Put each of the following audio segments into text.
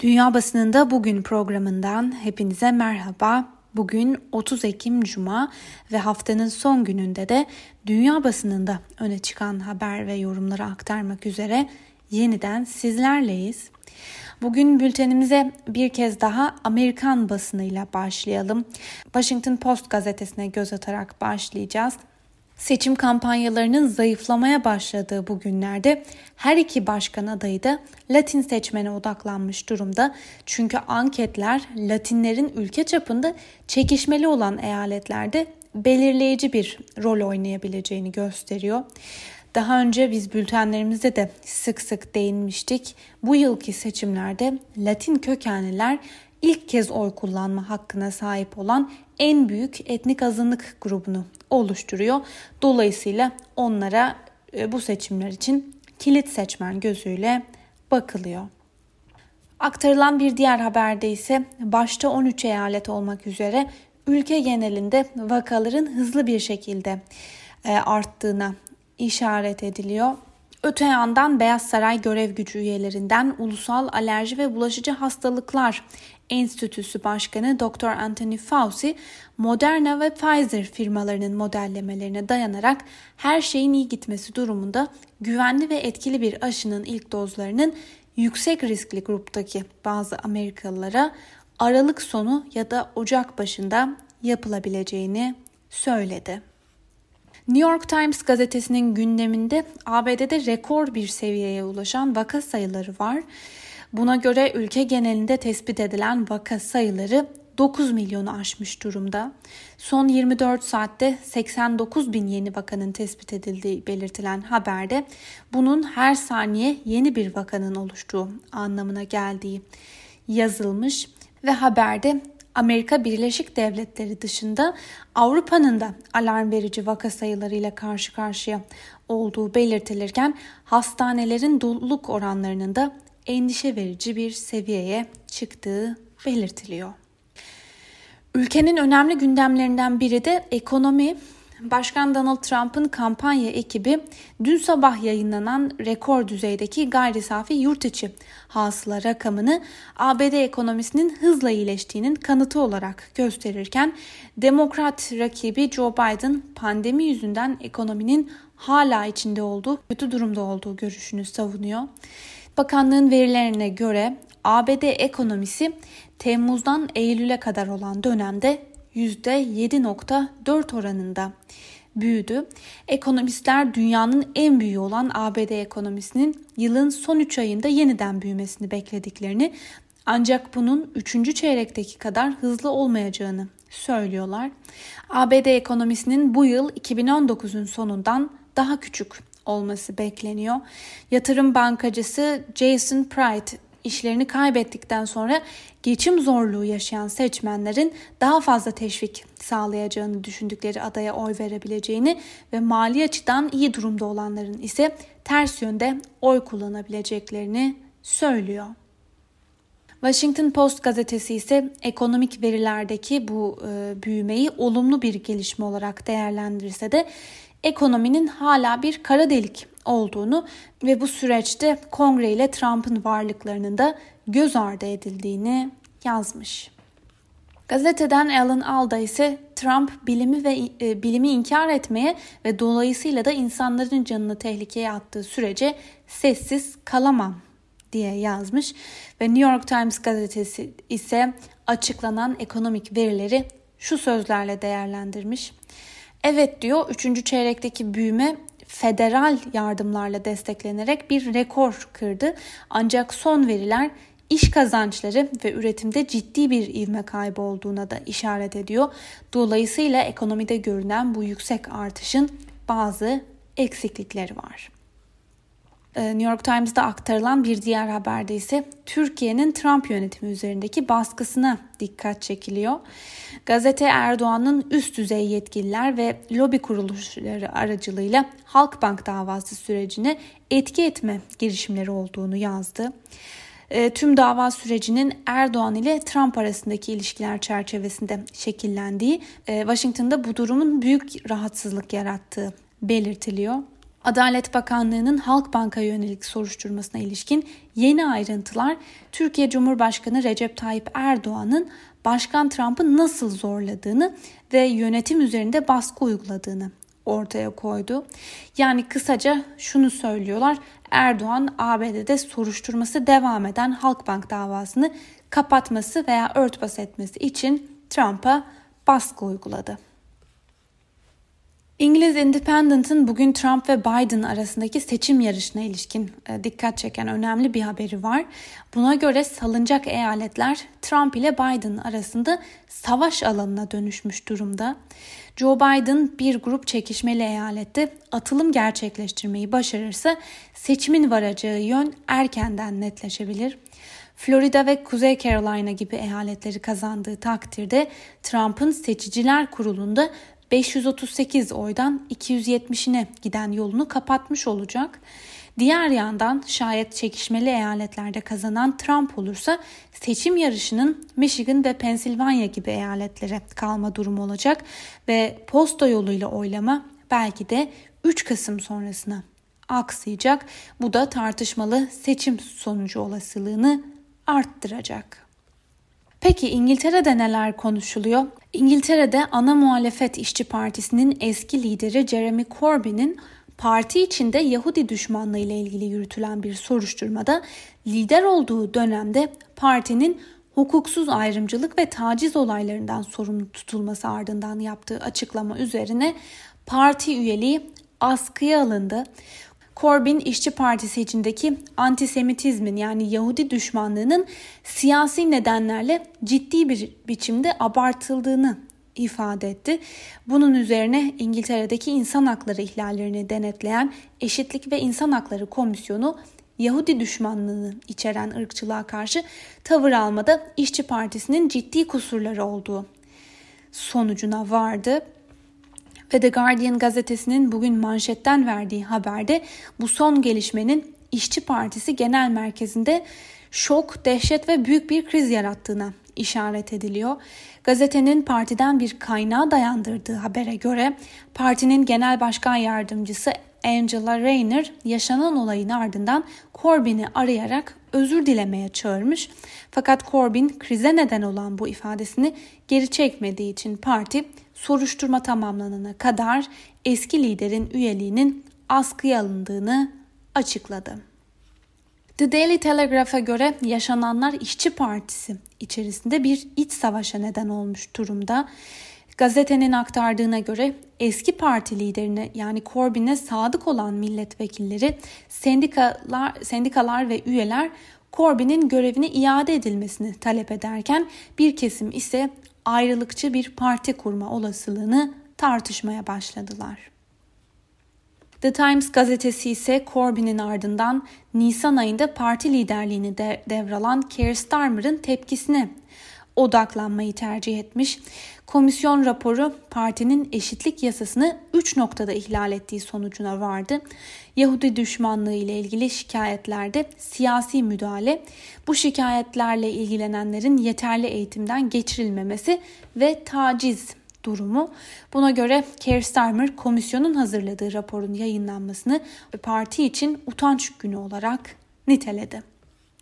Dünya Basınında Bugün programından hepinize merhaba. Bugün 30 Ekim Cuma ve haftanın son gününde de dünya basınında öne çıkan haber ve yorumları aktarmak üzere yeniden sizlerleyiz. Bugün bültenimize bir kez daha Amerikan basınıyla başlayalım. Washington Post gazetesine göz atarak başlayacağız. Seçim kampanyalarının zayıflamaya başladığı bu günlerde her iki başkan adayı da Latin seçmene odaklanmış durumda. Çünkü anketler Latinlerin ülke çapında çekişmeli olan eyaletlerde belirleyici bir rol oynayabileceğini gösteriyor. Daha önce biz bültenlerimizde de sık sık değinmiştik. Bu yılki seçimlerde Latin kökenliler ilk kez oy kullanma hakkına sahip olan en büyük etnik azınlık grubunu oluşturuyor. Dolayısıyla onlara e, bu seçimler için kilit seçmen gözüyle bakılıyor. Aktarılan bir diğer haberde ise başta 13 eyalet olmak üzere ülke genelinde vakaların hızlı bir şekilde e, arttığına işaret ediliyor. Öte yandan Beyaz Saray görev gücü üyelerinden Ulusal Alerji ve Bulaşıcı Hastalıklar Enstitüsü Başkanı Dr. Anthony Fauci, Moderna ve Pfizer firmalarının modellemelerine dayanarak her şeyin iyi gitmesi durumunda güvenli ve etkili bir aşının ilk dozlarının yüksek riskli gruptaki bazı Amerikalılara Aralık sonu ya da Ocak başında yapılabileceğini söyledi. New York Times gazetesinin gündeminde ABD'de rekor bir seviyeye ulaşan vaka sayıları var. Buna göre ülke genelinde tespit edilen vaka sayıları 9 milyonu aşmış durumda. Son 24 saatte 89 bin yeni vakanın tespit edildiği belirtilen haberde bunun her saniye yeni bir vakanın oluştuğu anlamına geldiği yazılmış ve haberde Amerika Birleşik Devletleri dışında Avrupa'nın da alarm verici vaka sayılarıyla karşı karşıya olduğu belirtilirken hastanelerin doluluk oranlarının da endişe verici bir seviyeye çıktığı belirtiliyor. Ülkenin önemli gündemlerinden biri de ekonomi. Başkan Donald Trump'ın kampanya ekibi dün sabah yayınlanan rekor düzeydeki gayri safi yurt içi hasıla rakamını ABD ekonomisinin hızla iyileştiğinin kanıtı olarak gösterirken demokrat rakibi Joe Biden pandemi yüzünden ekonominin hala içinde olduğu, kötü durumda olduğu görüşünü savunuyor. Bakanlığın verilerine göre ABD ekonomisi Temmuz'dan Eylül'e kadar olan dönemde %7.4 oranında büyüdü. Ekonomistler dünyanın en büyüğü olan ABD ekonomisinin yılın son 3 ayında yeniden büyümesini beklediklerini ancak bunun 3. çeyrekteki kadar hızlı olmayacağını söylüyorlar. ABD ekonomisinin bu yıl 2019'un sonundan daha küçük olması bekleniyor. Yatırım bankacısı Jason Pride işlerini kaybettikten sonra geçim zorluğu yaşayan seçmenlerin daha fazla teşvik sağlayacağını düşündükleri adaya oy verebileceğini ve mali açıdan iyi durumda olanların ise ters yönde oy kullanabileceklerini söylüyor. Washington Post gazetesi ise ekonomik verilerdeki bu e, büyümeyi olumlu bir gelişme olarak değerlendirirse de ekonominin hala bir kara delik olduğunu ve bu süreçte Kongre ile Trump'ın varlıklarının da göz ardı edildiğini yazmış. Gazeteden Alan Alda ise Trump bilimi ve e, bilimi inkar etmeye ve dolayısıyla da insanların canını tehlikeye attığı sürece sessiz kalamam diye yazmış ve New York Times gazetesi ise açıklanan ekonomik verileri şu sözlerle değerlendirmiş. Evet diyor 3. çeyrekteki büyüme federal yardımlarla desteklenerek bir rekor kırdı. Ancak son veriler iş kazançları ve üretimde ciddi bir ivme kaybı olduğuna da işaret ediyor. Dolayısıyla ekonomide görünen bu yüksek artışın bazı eksiklikleri var. Ee, New York Times'da aktarılan bir diğer haberde ise Türkiye'nin Trump yönetimi üzerindeki baskısına dikkat çekiliyor. Gazete Erdoğan'ın üst düzey yetkililer ve lobi kuruluşları aracılığıyla Halkbank davası sürecine etki etme girişimleri olduğunu yazdı. E, tüm dava sürecinin Erdoğan ile Trump arasındaki ilişkiler çerçevesinde şekillendiği, e, Washington'da bu durumun büyük rahatsızlık yarattığı belirtiliyor. Adalet Bakanlığı'nın Halkbank'a yönelik soruşturmasına ilişkin yeni ayrıntılar Türkiye Cumhurbaşkanı Recep Tayyip Erdoğan'ın Başkan Trump'ı nasıl zorladığını ve yönetim üzerinde baskı uyguladığını ortaya koydu. Yani kısaca şunu söylüyorlar. Erdoğan ABD'de soruşturması devam eden Halkbank davasını kapatması veya örtbas etmesi için Trump'a baskı uyguladı. İngiliz Independent'ın bugün Trump ve Biden arasındaki seçim yarışına ilişkin e, dikkat çeken önemli bir haberi var. Buna göre salınacak eyaletler Trump ile Biden arasında savaş alanına dönüşmüş durumda. Joe Biden bir grup çekişmeli eyalette atılım gerçekleştirmeyi başarırsa seçimin varacağı yön erkenden netleşebilir. Florida ve Kuzey Carolina gibi eyaletleri kazandığı takdirde Trump'ın seçiciler kurulunda 538 oydan 270'ine giden yolunu kapatmış olacak. Diğer yandan şayet çekişmeli eyaletlerde kazanan Trump olursa seçim yarışının Michigan ve Pennsylvania gibi eyaletlere kalma durumu olacak ve posta yoluyla oylama belki de 3 Kasım sonrasına aksayacak. Bu da tartışmalı seçim sonucu olasılığını arttıracak. Peki İngiltere'de neler konuşuluyor? İngiltere'de ana muhalefet İşçi Partisi'nin eski lideri Jeremy Corbyn'in parti içinde Yahudi düşmanlığı ile ilgili yürütülen bir soruşturmada lider olduğu dönemde partinin hukuksuz ayrımcılık ve taciz olaylarından sorumlu tutulması ardından yaptığı açıklama üzerine parti üyeliği askıya alındı. Corbyn İşçi Partisi içindeki antisemitizmin yani Yahudi düşmanlığının siyasi nedenlerle ciddi bir biçimde abartıldığını ifade etti. Bunun üzerine İngiltere'deki insan hakları ihlallerini denetleyen Eşitlik ve İnsan Hakları Komisyonu Yahudi düşmanlığını içeren ırkçılığa karşı tavır almada İşçi Partisi'nin ciddi kusurları olduğu sonucuna vardı. Ve The Guardian gazetesinin bugün manşetten verdiği haberde bu son gelişmenin İşçi Partisi Genel Merkezi'nde şok, dehşet ve büyük bir kriz yarattığına işaret ediliyor. Gazetenin partiden bir kaynağa dayandırdığı habere göre partinin genel başkan yardımcısı Angela Rayner yaşanan olayın ardından Corbyn'i arayarak özür dilemeye çağırmış. Fakat Corbyn krize neden olan bu ifadesini geri çekmediği için parti soruşturma tamamlanana kadar eski liderin üyeliğinin askıya alındığını açıkladı. The Daily Telegraph'a göre yaşananlar İşçi Partisi içerisinde bir iç savaşa neden olmuş durumda. Gazetenin aktardığına göre eski parti liderine yani Corbyn'e sadık olan milletvekilleri, sendikalar, sendikalar ve üyeler Corbyn'in görevine iade edilmesini talep ederken bir kesim ise ayrılıkçı bir parti kurma olasılığını tartışmaya başladılar. The Times gazetesi ise Corbyn'in ardından Nisan ayında parti liderliğini de devralan Keir Starmer'ın tepkisine odaklanmayı tercih etmiş. Komisyon raporu partinin eşitlik yasasını 3 noktada ihlal ettiği sonucuna vardı. Yahudi düşmanlığı ile ilgili şikayetlerde siyasi müdahale, bu şikayetlerle ilgilenenlerin yeterli eğitimden geçirilmemesi ve taciz durumu. Buna göre Keir Starmer komisyonun hazırladığı raporun yayınlanmasını parti için utanç günü olarak niteledi.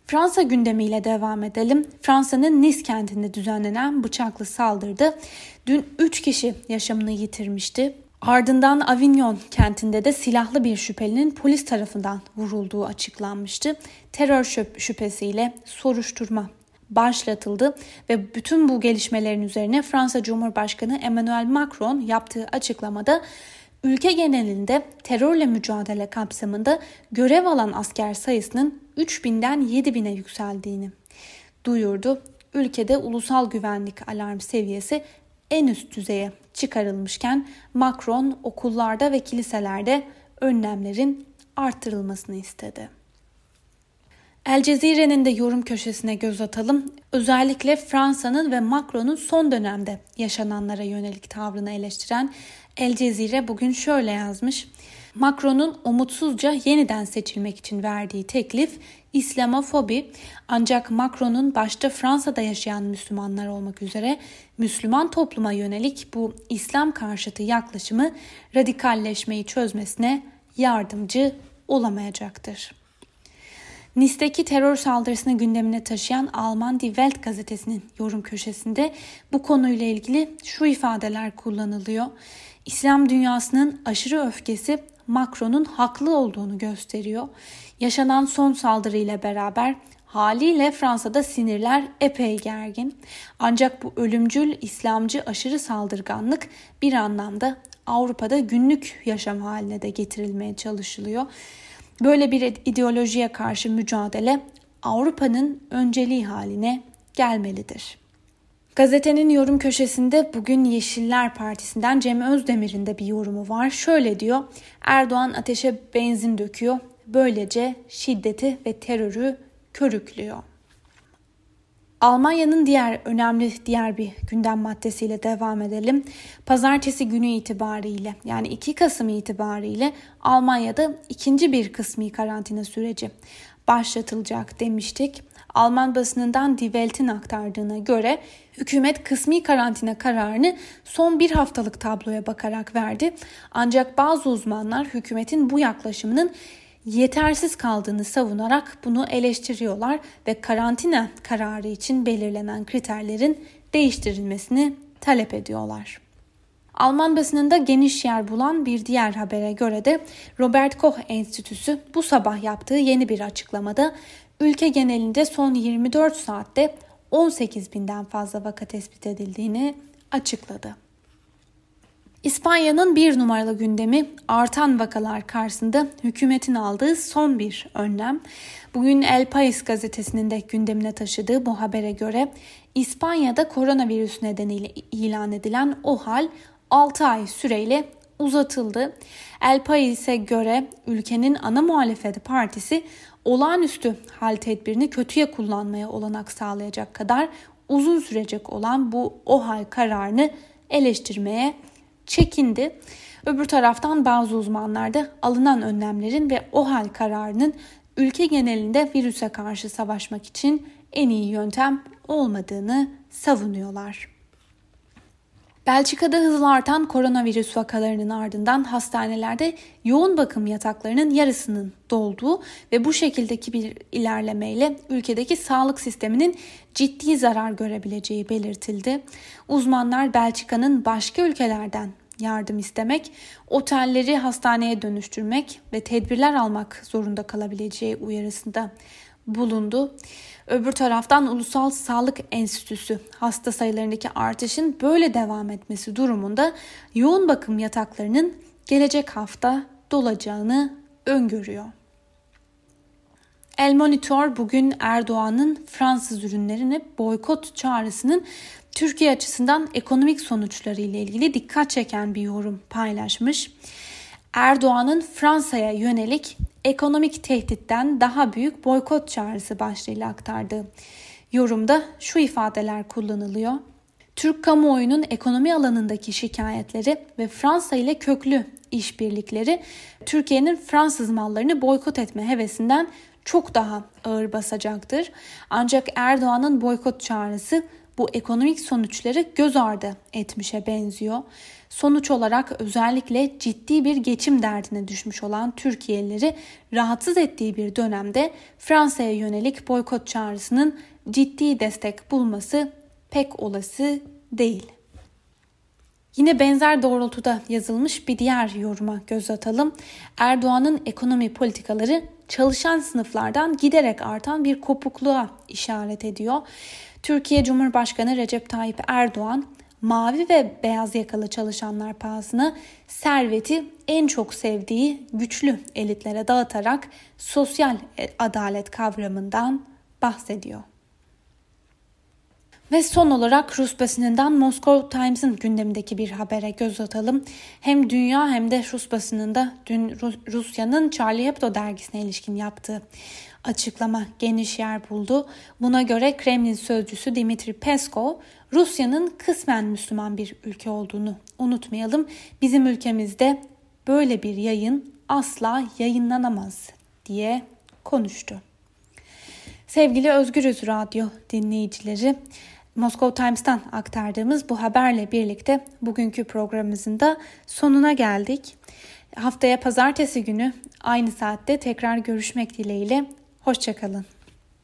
Fransa gündemiyle devam edelim. Fransa'nın Nice kentinde düzenlenen bıçaklı saldırıda dün 3 kişi yaşamını yitirmişti. Ardından Avignon kentinde de silahlı bir şüphelinin polis tarafından vurulduğu açıklanmıştı. Terör şüphesiyle soruşturma başlatıldı ve bütün bu gelişmelerin üzerine Fransa Cumhurbaşkanı Emmanuel Macron yaptığı açıklamada ülke genelinde terörle mücadele kapsamında görev alan asker sayısının 3000'den 7000'e yükseldiğini duyurdu. Ülkede ulusal güvenlik alarm seviyesi en üst düzeye çıkarılmışken Macron okullarda ve kiliselerde önlemlerin arttırılmasını istedi. El Cezire'nin de yorum köşesine göz atalım. Özellikle Fransa'nın ve Macron'un son dönemde yaşananlara yönelik tavrını eleştiren El Cezire bugün şöyle yazmış. Macron'un umutsuzca yeniden seçilmek için verdiği teklif İslamofobi ancak Macron'un başta Fransa'da yaşayan Müslümanlar olmak üzere Müslüman topluma yönelik bu İslam karşıtı yaklaşımı radikalleşmeyi çözmesine yardımcı olamayacaktır. Nice'deki terör saldırısını gündemine taşıyan Alman Die Welt gazetesinin yorum köşesinde bu konuyla ilgili şu ifadeler kullanılıyor. İslam dünyasının aşırı öfkesi Macron'un haklı olduğunu gösteriyor. Yaşanan son saldırı ile beraber haliyle Fransa'da sinirler epey gergin. Ancak bu ölümcül İslamcı aşırı saldırganlık bir anlamda Avrupa'da günlük yaşam haline de getirilmeye çalışılıyor. Böyle bir ideolojiye karşı mücadele Avrupa'nın önceliği haline gelmelidir. Gazetenin yorum köşesinde bugün Yeşiller Partisi'nden Cem Özdemir'in de bir yorumu var. Şöyle diyor, Erdoğan ateşe benzin döküyor, böylece şiddeti ve terörü körüklüyor. Almanya'nın diğer önemli diğer bir gündem maddesiyle devam edelim. Pazartesi günü itibariyle yani 2 Kasım itibariyle Almanya'da ikinci bir kısmi karantina süreci başlatılacak demiştik. Alman basınından Die Welt'in aktardığına göre hükümet kısmi karantina kararını son bir haftalık tabloya bakarak verdi. Ancak bazı uzmanlar hükümetin bu yaklaşımının yetersiz kaldığını savunarak bunu eleştiriyorlar ve karantina kararı için belirlenen kriterlerin değiştirilmesini talep ediyorlar. Alman basınında geniş yer bulan bir diğer habere göre de Robert Koch Enstitüsü bu sabah yaptığı yeni bir açıklamada ülke genelinde son 24 saatte 18 binden fazla vaka tespit edildiğini açıkladı. İspanya'nın bir numaralı gündemi artan vakalar karşısında hükümetin aldığı son bir önlem. Bugün El País gazetesinin de gündemine taşıdığı bu habere göre İspanya'da koronavirüs nedeniyle ilan edilen o hal 6 ay süreyle uzatıldı. El País'e göre ülkenin ana muhalefeti partisi olağanüstü hal tedbirini kötüye kullanmaya olanak sağlayacak kadar uzun sürecek olan bu o hal kararını eleştirmeye çekindi. Öbür taraftan bazı uzmanlar da alınan önlemlerin ve o hal kararının ülke genelinde virüse karşı savaşmak için en iyi yöntem olmadığını savunuyorlar. Belçika'da hızla artan koronavirüs vakalarının ardından hastanelerde yoğun bakım yataklarının yarısının dolduğu ve bu şekildeki bir ilerlemeyle ülkedeki sağlık sisteminin ciddi zarar görebileceği belirtildi. Uzmanlar Belçika'nın başka ülkelerden yardım istemek, otelleri hastaneye dönüştürmek ve tedbirler almak zorunda kalabileceği uyarısında bulundu. Öbür taraftan Ulusal Sağlık Enstitüsü hasta sayılarındaki artışın böyle devam etmesi durumunda yoğun bakım yataklarının gelecek hafta dolacağını öngörüyor. El Monitor bugün Erdoğan'ın Fransız ürünlerini boykot çağrısının Türkiye açısından ekonomik sonuçları ile ilgili dikkat çeken bir yorum paylaşmış. Erdoğan'ın Fransa'ya yönelik ekonomik tehditten daha büyük boykot çağrısı başlığıyla aktardı. Yorumda şu ifadeler kullanılıyor. Türk kamuoyunun ekonomi alanındaki şikayetleri ve Fransa ile köklü işbirlikleri Türkiye'nin Fransız mallarını boykot etme hevesinden çok daha ağır basacaktır. Ancak Erdoğan'ın boykot çağrısı bu ekonomik sonuçları göz ardı etmişe benziyor. Sonuç olarak özellikle ciddi bir geçim derdine düşmüş olan Türkiye'lileri rahatsız ettiği bir dönemde Fransa'ya yönelik boykot çağrısının ciddi destek bulması pek olası değil. Yine benzer doğrultuda yazılmış bir diğer yoruma göz atalım. Erdoğan'ın ekonomi politikaları çalışan sınıflardan giderek artan bir kopukluğa işaret ediyor. Türkiye Cumhurbaşkanı Recep Tayyip Erdoğan mavi ve beyaz yakalı çalışanlar pahasına serveti en çok sevdiği güçlü elitlere dağıtarak sosyal adalet kavramından bahsediyor. Ve son olarak Rus basınından Moscow Times'ın gündemindeki bir habere göz atalım. Hem dünya hem de Rus basınında dün Rusya'nın Charlie Hebdo dergisine ilişkin yaptığı açıklama geniş yer buldu. Buna göre Kremlin sözcüsü Dimitri Peskov, Rusya'nın kısmen Müslüman bir ülke olduğunu unutmayalım. Bizim ülkemizde böyle bir yayın asla yayınlanamaz diye konuştu. Sevgili Özgürüz Radyo dinleyicileri, Moscow Times'tan aktardığımız bu haberle birlikte bugünkü programımızın da sonuna geldik. Haftaya pazartesi günü aynı saatte tekrar görüşmek dileğiyle. Hoşçakalın.